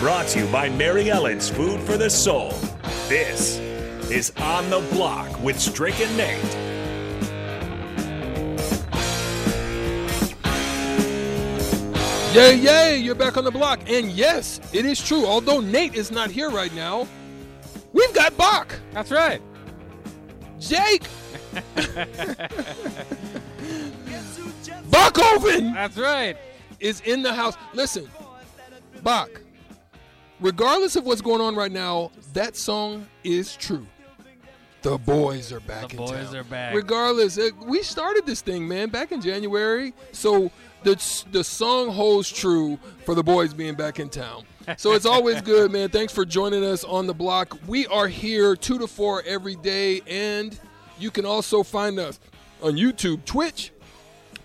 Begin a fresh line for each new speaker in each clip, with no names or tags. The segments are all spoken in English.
Brought to you by Mary Ellen's Food for the Soul. This is On the Block with Strick and Nate.
Yay, yay, you're back on the block. And yes, it is true. Although Nate is not here right now, we've got Bach.
That's right.
Jake. Bachhoven
That's right.
is in the house. Listen, Bach, regardless of what's going on right now, that song is true. The boys are back
The
in
boys
town.
are back.
Regardless, uh, we started this thing, man, back in January. So the the song holds true for the boys being back in town. So it's always good, man. Thanks for joining us on the block. We are here two to four every day, and you can also find us on YouTube, Twitch,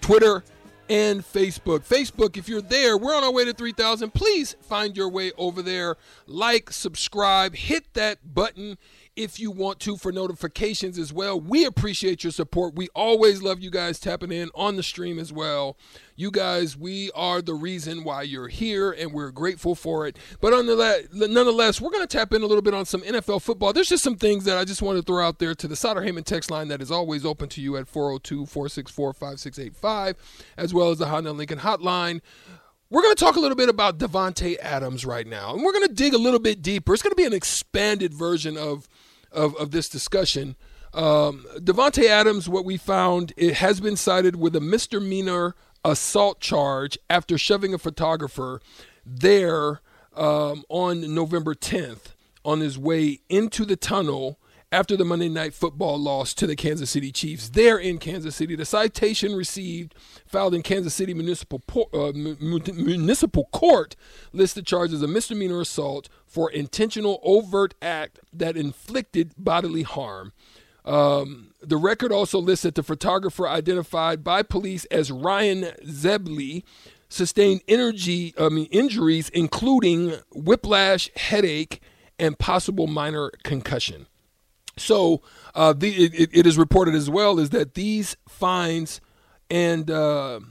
Twitter, and Facebook. Facebook, if you're there, we're on our way to 3,000. Please find your way over there. Like, subscribe, hit that button if you want to for notifications as well. We appreciate your support. We always love you guys tapping in on the stream as well. You guys, we are the reason why you're here, and we're grateful for it. But nonetheless, we're going to tap in a little bit on some NFL football. There's just some things that I just want to throw out there to the Sauter Heyman text line that is always open to you at 402 464 5685, as well as the Honda Lincoln hotline. We're going to talk a little bit about Davante Adams right now, and we're going to dig a little bit deeper. It's going to be an expanded version of of, of this discussion. Um, Davante Adams, what we found, it has been cited with a misdemeanor assault charge after shoving a photographer there um, on November 10th on his way into the tunnel after the Monday Night Football loss to the Kansas City Chiefs there in Kansas City. The citation received, filed in Kansas City Municipal uh, mu- Municipal Court, lists the charge as a misdemeanor assault for intentional overt act that inflicted bodily harm. Um, the record also lists that the photographer identified by police as Ryan Zebley sustained energy, I mean, injuries, including whiplash, headache, and possible minor concussion. So uh, the, it, it is reported as well is that these fines and uh,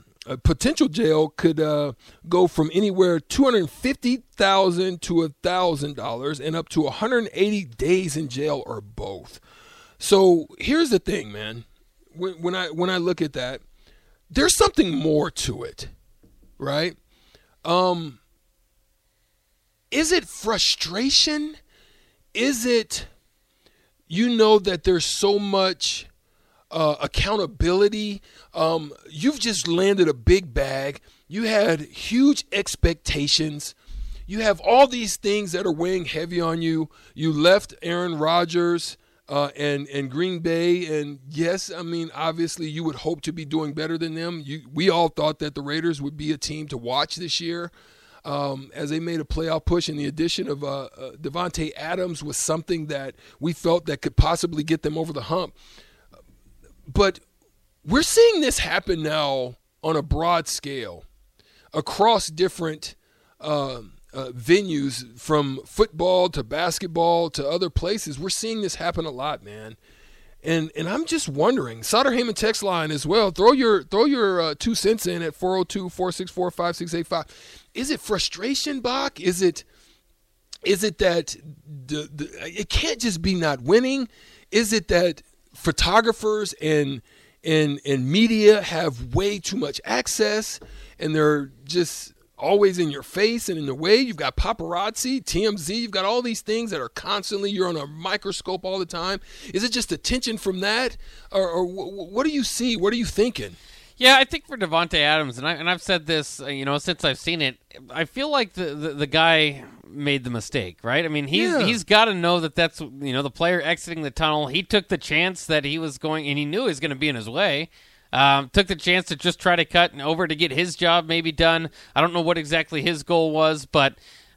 potential jail could uh, go from anywhere two hundred fifty thousand to thousand dollars, and up to one hundred eighty days in jail or both. So here's the thing, man. When, when I when I look at that, there's something more to it, right? Um, is it frustration? Is it you know that there's so much uh, accountability. Um, you've just landed a big bag. You had huge expectations. You have all these things that are weighing heavy on you. You left Aaron Rodgers uh, and and Green Bay, and yes, I mean obviously you would hope to be doing better than them. You, we all thought that the Raiders would be a team to watch this year. Um, as they made a playoff push, and the addition of uh, uh, Davante Adams was something that we felt that could possibly get them over the hump. But we're seeing this happen now on a broad scale across different uh, uh, venues, from football to basketball to other places. We're seeing this happen a lot, man. And and I'm just wondering, Sauter Heyman text line as well. Throw your throw your uh, two cents in at 402-464-5685. Is it frustration, Bach? Is it is it that the, the it can't just be not winning? Is it that photographers and and and media have way too much access and they're just always in your face and in the way. You've got paparazzi, TMZ, you've got all these things that are constantly, you're on a microscope all the time. Is it just attention from that? Or, or what do you see? What are you thinking?
Yeah, I think for Davante Adams, and I and I've said this, uh, you know, since I've seen it, I feel like the the, the guy made the mistake, right? I mean, he's
Yeah.
he's got to know that that's you know the player exiting the tunnel. He took the chance that he was going, and he knew he was going to be in his way. Um, took the chance to just try to cut and over to get his job maybe done. I don't know what exactly his goal was, but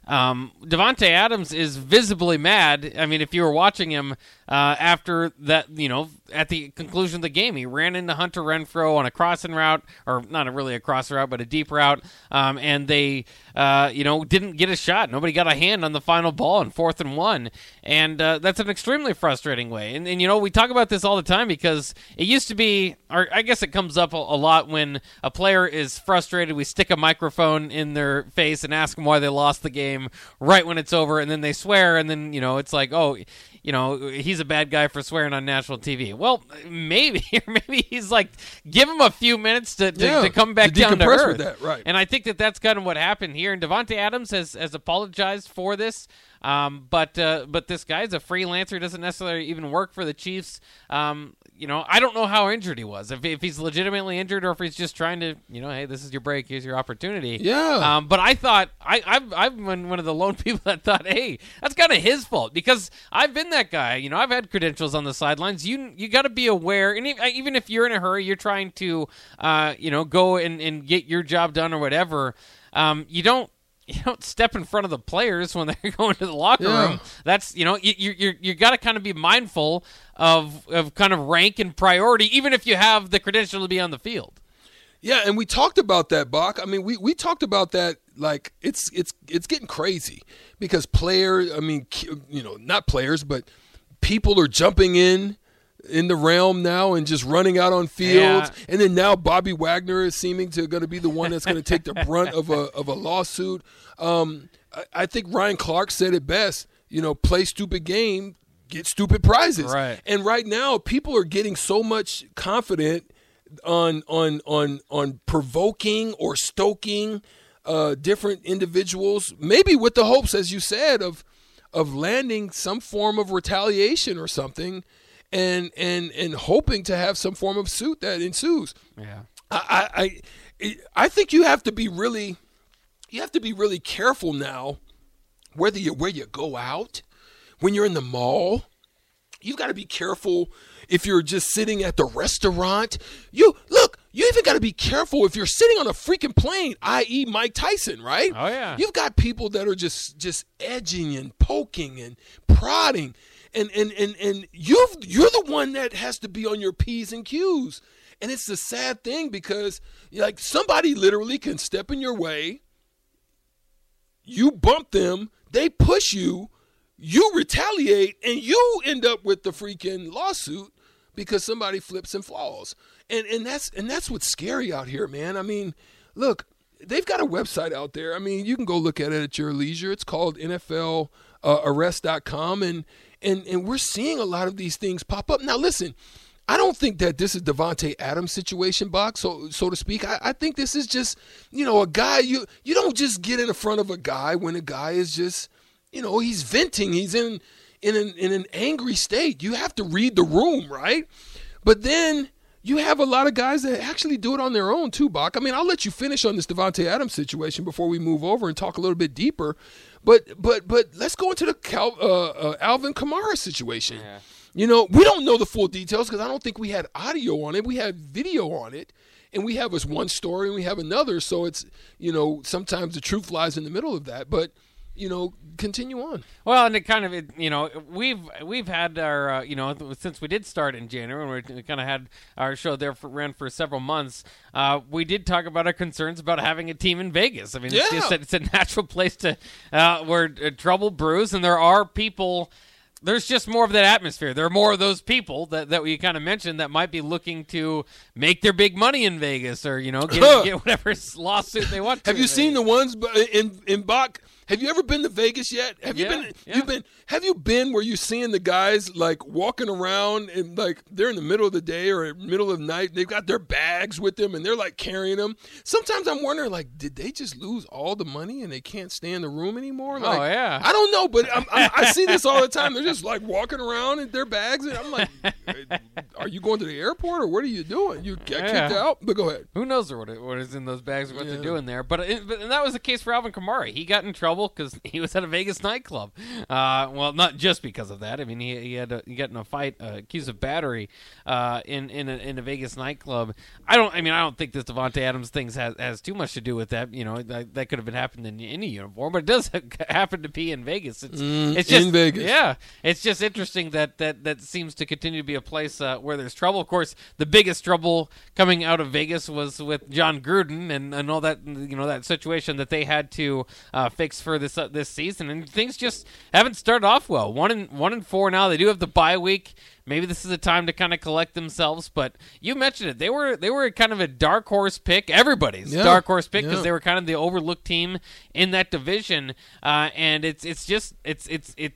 Um, Davante Adams is visibly mad. I mean, if you were watching him uh, after that, you know, at the conclusion of the game, he ran into Hunter Renfrow on a crossing route, or not really a cross route, but a deep route, um, and they, uh, you know, didn't get a shot. Nobody got a hand on the final ball in fourth and one, and uh, that's an extremely frustrating way. And, and you know, we talk about this all the time because it used to be, or I guess it comes up a, a lot when a player is frustrated. We stick a microphone in their face and ask them why they lost the game right when it's over, and then they swear, and then you know, it's like, oh you know, he's a bad guy for swearing on national TV. Well, maybe, or maybe he's like, give him a few minutes to, to,
Yeah,
to come back
to
down to earth.
with that, right.
And I think that that's kind of what happened here. And Davante Adams has, has apologized for this. Um, but uh, but this guy's a freelancer, doesn't necessarily even work for the Chiefs. Um, you know, I don't know how injured he was. If, if he's legitimately injured, or if he's just trying to, you know, hey, this is your break, here's your opportunity.
Yeah.
Um, but I thought I, I've I've been one of the lone people that thought, hey, that's kind of his fault because I've been that guy. You know, I've had credentials on the sidelines. You you got to be aware, and e- even if you're in a hurry, you're trying to, uh, you know, go and, and get your job done or whatever. Um, you don't you don't step in front of the players when they're going to the locker
Yeah.
room. That's you know you you you, you got to kind of be mindful of of kind of rank and priority, even if you have the credential to be on the field.
Yeah, and we talked about that, Bach. I mean, we, we talked about that like it's it's it's getting crazy because players, I mean, you know, not players, but people are jumping in in the realm now and just running out on fields.
Yeah.
And then now Bobby Wagner is seeming to going to be the one that's going to take the brunt of a of a lawsuit. Um, I, I think Ryan Clark said it best. You know, play stupid game, get stupid prizes.
Right.
And right now, people are getting so much confident on on on on provoking or stoking uh, different individuals, maybe with the hopes, as you said, of of landing some form of retaliation or something, and and and hoping to have some form of suit that ensues.
Yeah.
I I I, think you have to be really you have to be really careful now whether you where you go out when you're in the mall you've got to be careful if you're just sitting at the restaurant you look you even got to be careful if you're sitting on a freaking plane i.e mike tyson right
Oh, yeah.
you've got people that are just just edging and poking and prodding and and and, and you've you're the one that has to be on your p's and q's and it's a sad thing because like somebody literally can step in your way you bump them, they push you, you retaliate, and you end up with the freaking lawsuit because somebody flips and falls. And and that's and that's what's scary out here, man. I mean, look, they've got a website out there. I mean, you can go look at it at your leisure. It's called NFLarrest.com, uh, and and and we're seeing a lot of these things pop up. Now, listen. I don't think that this is Davante Adams situation, Bach, so so to speak. I, I think this is just, you know, a guy you you don't just get in front of a guy when a guy is just, you know, he's venting, he's in in an in an angry state. You have to read the room, right? But then you have a lot of guys that actually do it on their own too, Bach. I mean, I'll let you finish on this Davante Adams situation before we move over and talk a little bit deeper. But but but let's go into the Cal, uh, uh, Alvin Kamara situation. You know, we don't know the full details because I don't think we had audio on it. We had video on it, and we have us one story and we have another. So it's you know sometimes the truth lies in the middle of that. But you know, continue on.
Well, and it kind of, it, you know, we've we've had our, uh, you know, since we did start in January, and we kind of had our show there for ran for several months. Uh, we did talk about our concerns about having a team in Vegas. I mean, it's
Yeah.
just it's a natural place to uh, where uh, trouble brews, and there are people. There's just more of that atmosphere. There are more of those people that, that we kind of mentioned that might be looking to make their big money in Vegas or, you know, get, get whatever lawsuit they want.
Have you
in
seen the ones in in Bach? Have you ever been to Vegas yet? Have you been?
yeah.
You've been. Have you been where you're seeing the guys like walking around and like they're in the middle of the day or middle of the night? They've got their bags with them and they're like carrying them. Sometimes I'm wondering like, did they just lose all the money and they can't stay in the room anymore? Oh, like,
Oh, yeah.
I don't know, but I'm, I'm, I see this all the time. They're just like walking around in their bags, and I'm like, are you going to the airport or what are you doing? You get
Yeah.
kicked out? But go ahead.
Who knows what it, what is in those bags, and what
Yeah.
they're doing there? But, it, but and that was the case for Alvin Kamara. He got in trouble because he was at a Vegas nightclub. Uh, well, not just because of that. I mean, he, he had a, he got in a fight, uh, accused of battery, uh, in in a, in a Vegas nightclub. I don't. I mean, I don't think this Davante Adams thing has has too much to do with that. You know, that, that could have been happened in any uniform, but it does happen to be in Vegas. It's it's just
Mm, in Vegas.
Yeah, it's just interesting that that that seems to continue to be a place uh, where there's trouble. Of course, the biggest trouble coming out of Vegas was with Jon Gruden and, and all that you know that situation that they had to uh, fix for this uh, this season, and things just haven't started off well. One and one and four now. They do have the bye week. Maybe this is a time to kind of collect themselves, but you mentioned it. They were they were kind of a dark horse pick, everybody's
Yeah.
dark horse pick because
Yeah.
they were kind of the overlooked team in that division, uh, and it's it's just it's it's it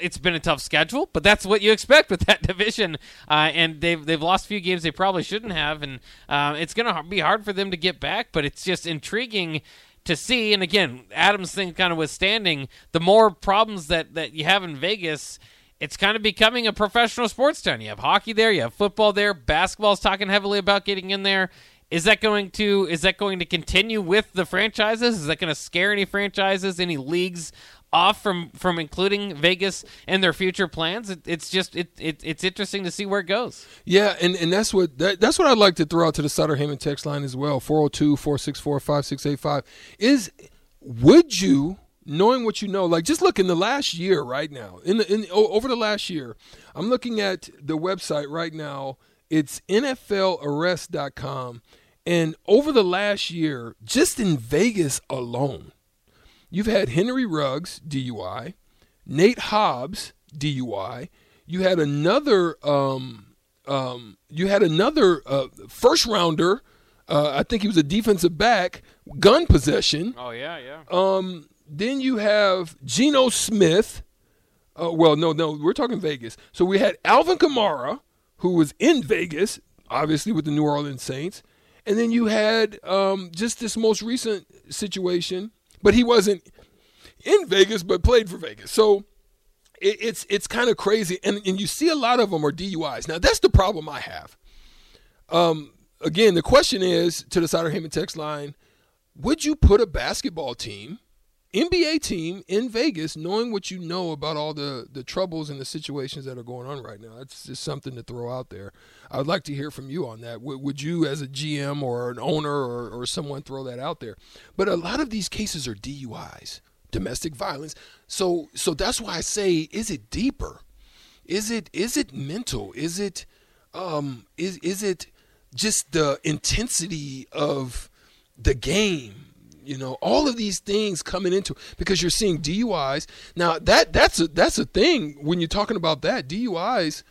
it's been a tough schedule, but that's what you expect with that division. Uh, and they've they've lost a few games they probably shouldn't have, and uh, it's going to be hard for them to get back. But it's just intriguing to see. And again, Adams thing kind of withstanding the more problems that that you have in Vegas. It's kind of becoming a professional sports town. You have hockey there, you have football there, basketball's talking heavily about getting in there. Is that going to is that going to continue with the franchises? Is that going to scare any franchises, any leagues off from from including Vegas and their future plans? It, it's just it, it it's interesting to see where it goes.
Yeah, and, and that's what that, that's what I'd like to throw out to the Sutter Heyman text line as well. 402-464-5685 is would you knowing what you know like just look in the last year right now in the in over the last year I'm looking at the website right now it's NFLarrest.com and over the last year just in Vegas alone You've had Henry Ruggs DUI, Nate Hobbs DUI. You had another. Um, um, you had another uh, first rounder. Uh, I think he was a defensive back. Gun possession.
Oh yeah, yeah.
Um, then you have Geno Smith. Uh, well, no, no, we're talking Vegas. So we had Alvin Kamara, who was in Vegas, obviously with the New Orleans Saints, and then you had um, just this most recent situation, but he wasn't in Vegas, but played for Vegas. So it, it's it's kind of crazy, and and you see a lot of them are DUIs. Now that's the problem I have. Um, again, the question is to the Sutter Heyman text line: Would you put a basketball team, NBA team in Vegas, knowing what you know about all the the troubles and the situations that are going on right now? That's just something to throw out there. I would like to hear from you on that. Would, would you, as a GM or an owner or, or someone, throw that out there? But a lot of these cases are DUIs, domestic violence. So so that's why I say, is it deeper? Is it is it mental? Is it um is is it just the intensity of the game? You know, all of these things coming into because you're seeing DUIs. Now that that's a that's a thing when you're talking about that DUIs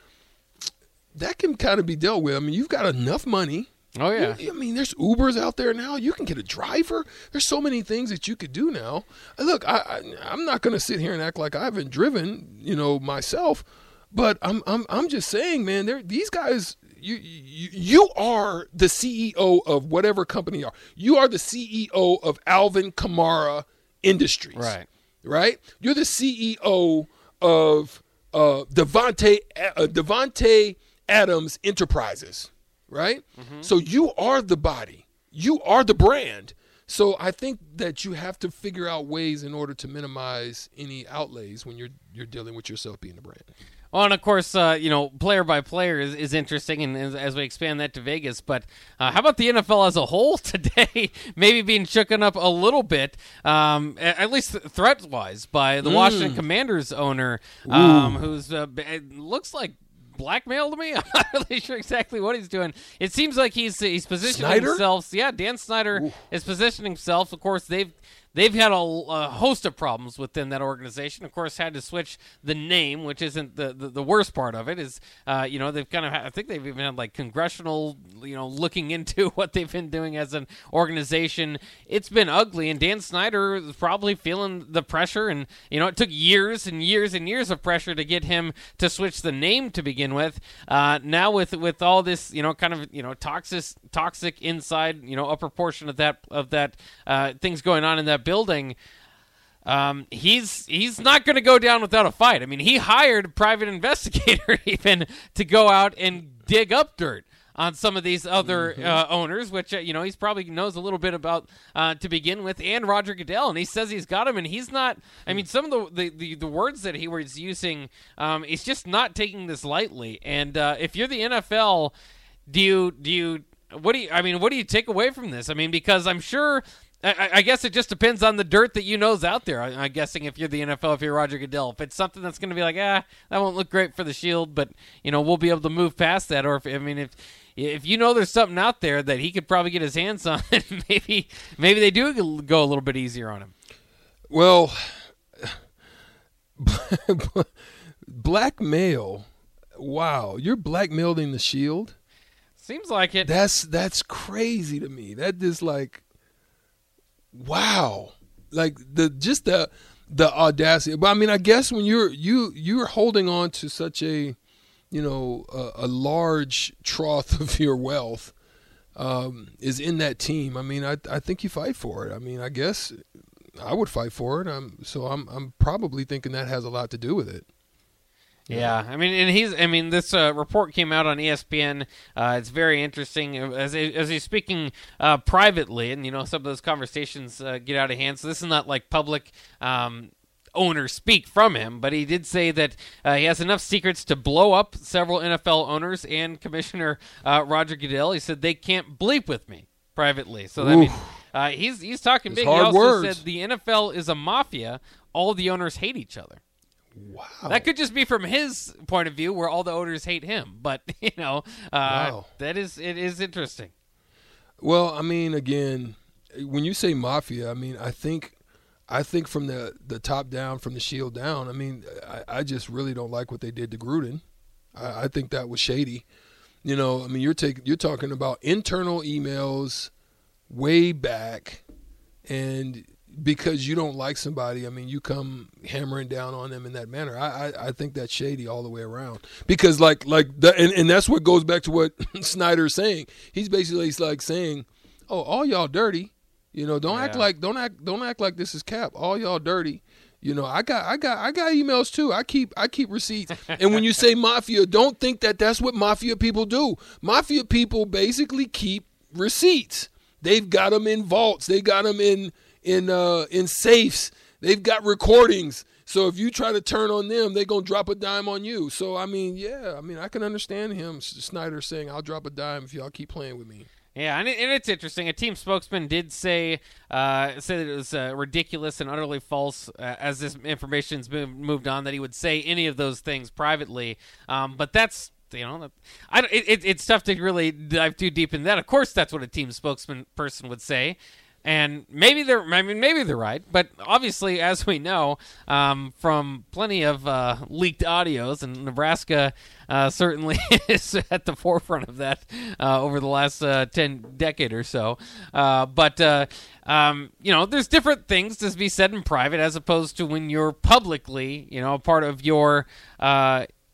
that can kind of be dealt with. I mean, you've got enough money.
Oh yeah.
You- I mean, there's Ubers out there now. You can get a driver. There's so many things that you could do now. Uh, Look, I, I I'm not going to sit here and act like I haven't driven, you know, myself, but I'm I'm I'm just saying, man. There, these guys. You, you you are the CEO of whatever company you are. You are the CEO of Alvin Kamara Industries
Right.
right? You're the CEO of uh, Davante uh, Davante Adams Enterprises, right? So you are the body, you are the brand. So I think that you have to figure out ways in order to minimize any outlays when you're you're dealing with yourself being a brand.
Well, and of course, uh, you know, player by player is, is interesting, and as, as we expand that to Vegas. But uh, how about the NFL as a whole today? Maybe being shooken up a little bit, um, at least threat wise, by the Washington Commanders owner, um, who's uh, it looks like blackmail to me. I'm not really sure exactly what he's doing. It seems like he's he's positioning
Snyder?
himself. Yeah, Dan Snyder is positioning himself. Of course, they've they've had a, a host of problems within that organization. Of course, had to switch the name, which isn't the the, the worst part of it. Is uh, you know they've kind of had, I think they've even had like congressional you know looking into what they've been doing as an organization. It's been ugly, and Dan Snyder is probably feeling the pressure. And you know it took years and years and years of pressure to get him to switch the name to begin with. Uh, now with with all this you know kind of you know toxic toxic inside you know upper portion of that of that uh, things going on in that building. Um, he's he's not going to go down without a fight. I mean, he hired a private investigator even to go out and dig up dirt on some of these other
Mm-hmm.
uh, owners, which uh, you know he's probably knows a little bit about uh, to begin with, and Roger Goodell, and he says he's got him, and he's not. I mean, some of the the, the, the words that he was using, um, he's just not taking this lightly. And uh, if you're the NFL, do you do you what do you? I mean, what do you take away from this? I mean, because I'm sure. I, I guess it just depends on the dirt that you know's out there. I, I'm guessing if you're the NFL, if you're Roger Goodell, if it's something that's going to be like, ah, that won't look great for the Shield, but you know we'll be able to move past that. Or if I mean, if if you know there's something out there that he could probably get his hands on, maybe maybe they do go a little bit easier on him.
Well, blackmail. Wow, you're blackmailing the Shield.
Seems like it.
That's that's crazy to me. That is like, wow, like the just the the audacity. But I mean, I guess when you're you you're holding on to such a, you know, a, a large trough of your wealth, um, is in that team. I mean, I I think you fight for it. I mean, I guess I would fight for it. I'm so I'm I'm probably thinking that has a lot to do with it.
Yeah, I mean, and he's. I mean, this uh, report came out on ESPN. Uh, it's very interesting as as he's speaking uh, privately, and you know, some of those conversations uh, get out of hand. So this is not like public. Um, owners speak from him, but he did say that uh, he has enough secrets to blow up several NFL owners and Commissioner uh, Roger Goodell. He said they can't bleep with me privately. So I mean, uh, he's he's talking
It's
big. He also
words.
said the NFL is a mafia. All the owners hate each other.
Wow.
That could just be from his point of view, where all the owners hate him. But you know, uh,
Wow.
that is it is interesting.
Well, I mean, again, when you say mafia, I mean, I think, I think from the the top down, from the shield down. I mean, I, I just really don't like what they did to Gruden. I, I think that was shady. You know, I mean, you're taking you're talking about internal emails way back, and because you don't like somebody, I mean, you come hammering down on them in that manner. I, I, I think that's shady all the way around. Because like like the, and, and that's what goes back to what Snyder's saying. He's basically like saying, "Oh, all y'all dirty. You know, don't act like don't act don't act like this is cap. All y'all dirty." You know, I got, I got, I got emails too. I keep, I keep receipts. and when you say mafia, don't think that that's what mafia people do. Mafia people basically keep receipts. They've got them in vaults. They got them in, in, uh, in safes. They've got recordings. So if you try to turn on them, they're gonna drop a dime on you. So I mean, yeah, I mean, I can understand him, Snyder saying, "I'll drop a dime if y'all keep playing with me."
Yeah, and, it, and it's interesting. A team spokesman did say uh, say that it was uh, ridiculous and utterly false uh, as this information's moved, moved on that he would say any of those things privately. Um, but that's you know, I it, it's tough to really dive too deep in that. Of course, that's what a team spokesman person would say. And maybe they're, I mean, maybe they're right, but obviously, as we know um, from plenty of uh, leaked audios, and Nebraska uh, certainly is at the forefront of that uh, over the last uh, ten decade or so. Uh, but uh, um, you know, there's different things to be said in private as opposed to when you're publicly, you know, a part of your.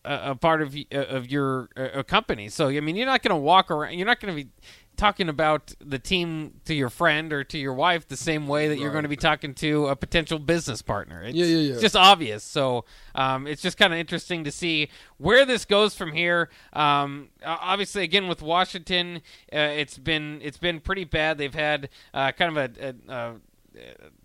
A part of of your company. So I mean, you're not going to walk around. You're not going to be talking about the team to your friend or to your wife the same way that you're going to be talking to a potential business partner. It's,
Yeah, yeah, yeah.
Just obvious. So um, it's just kind of interesting to see where this goes from here. Um, obviously, again with Washington, uh, it's been it's been pretty bad. They've had uh, kind of a. a, a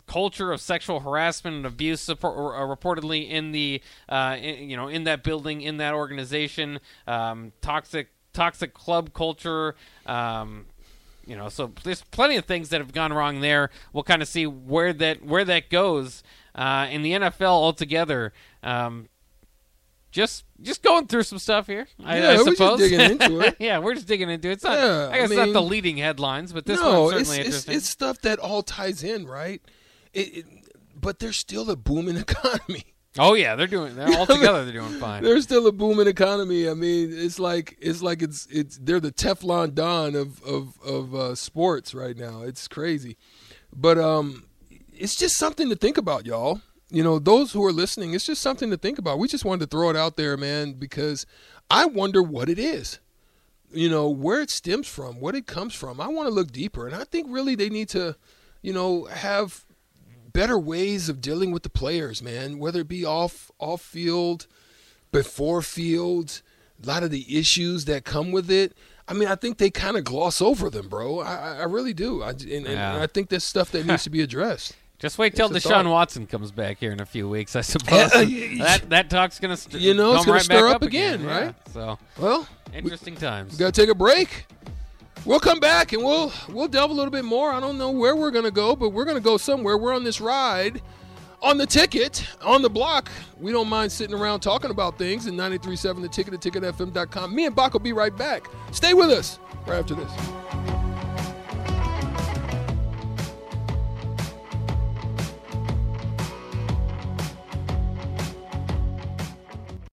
culture of sexual harassment and abuse support, uh, reportedly in the uh, in, you know in that building in that organization um, toxic toxic club culture um, you know so there's plenty of things that have gone wrong there we'll kind of see where that where that goes uh, in the NFL altogether um, just just going through some stuff here I,
Yeah,
I
we're just
suppose
digging into it.
yeah we're just digging into it it's not
Yeah,
I guess
I
not the leading headlines but this
no,
one's certainly
it's
interesting
it's stuff that all ties in, right? It, it, but there's still a booming economy.
Oh yeah they're doing they're all together they're doing fine
There's still a booming economy. I mean, it's like it's like it's it's they're the Teflon Don of of of uh, sports right now. It's crazy, but um, it's just something to think about, y'all. You know, those who are listening, it's just something to think about. We just wanted to throw it out there, man, because I wonder what it is. You know, where it stems from, what it comes from. I want to look deeper, and I think really they need to, you know, have better ways of dealing with the players, man. Whether it be off off field, before field, a lot of the issues that come with it. I mean, I think they kind of gloss over them, bro. I, I- really do. I, and, and I think that's stuff that needs to be addressed.
Just wait till Deshaun
thought.
Watson comes back here in a few weeks, I suppose.
Yeah, yeah,
that that talk's gonna st-
You know, it's gonna
right
stir
back
up again,
yeah.
right?
So
Well,
interesting times.
we got to take a break. We'll come back and we'll we'll delve a little bit more. I don't know where we're gonna go, but we're gonna go somewhere. We're on this ride. On the ticket, on the block, we don't mind sitting around talking about things in 93.7 The Ticket at ticketfm.com. Me and Bach will be right back. Stay with us right after this.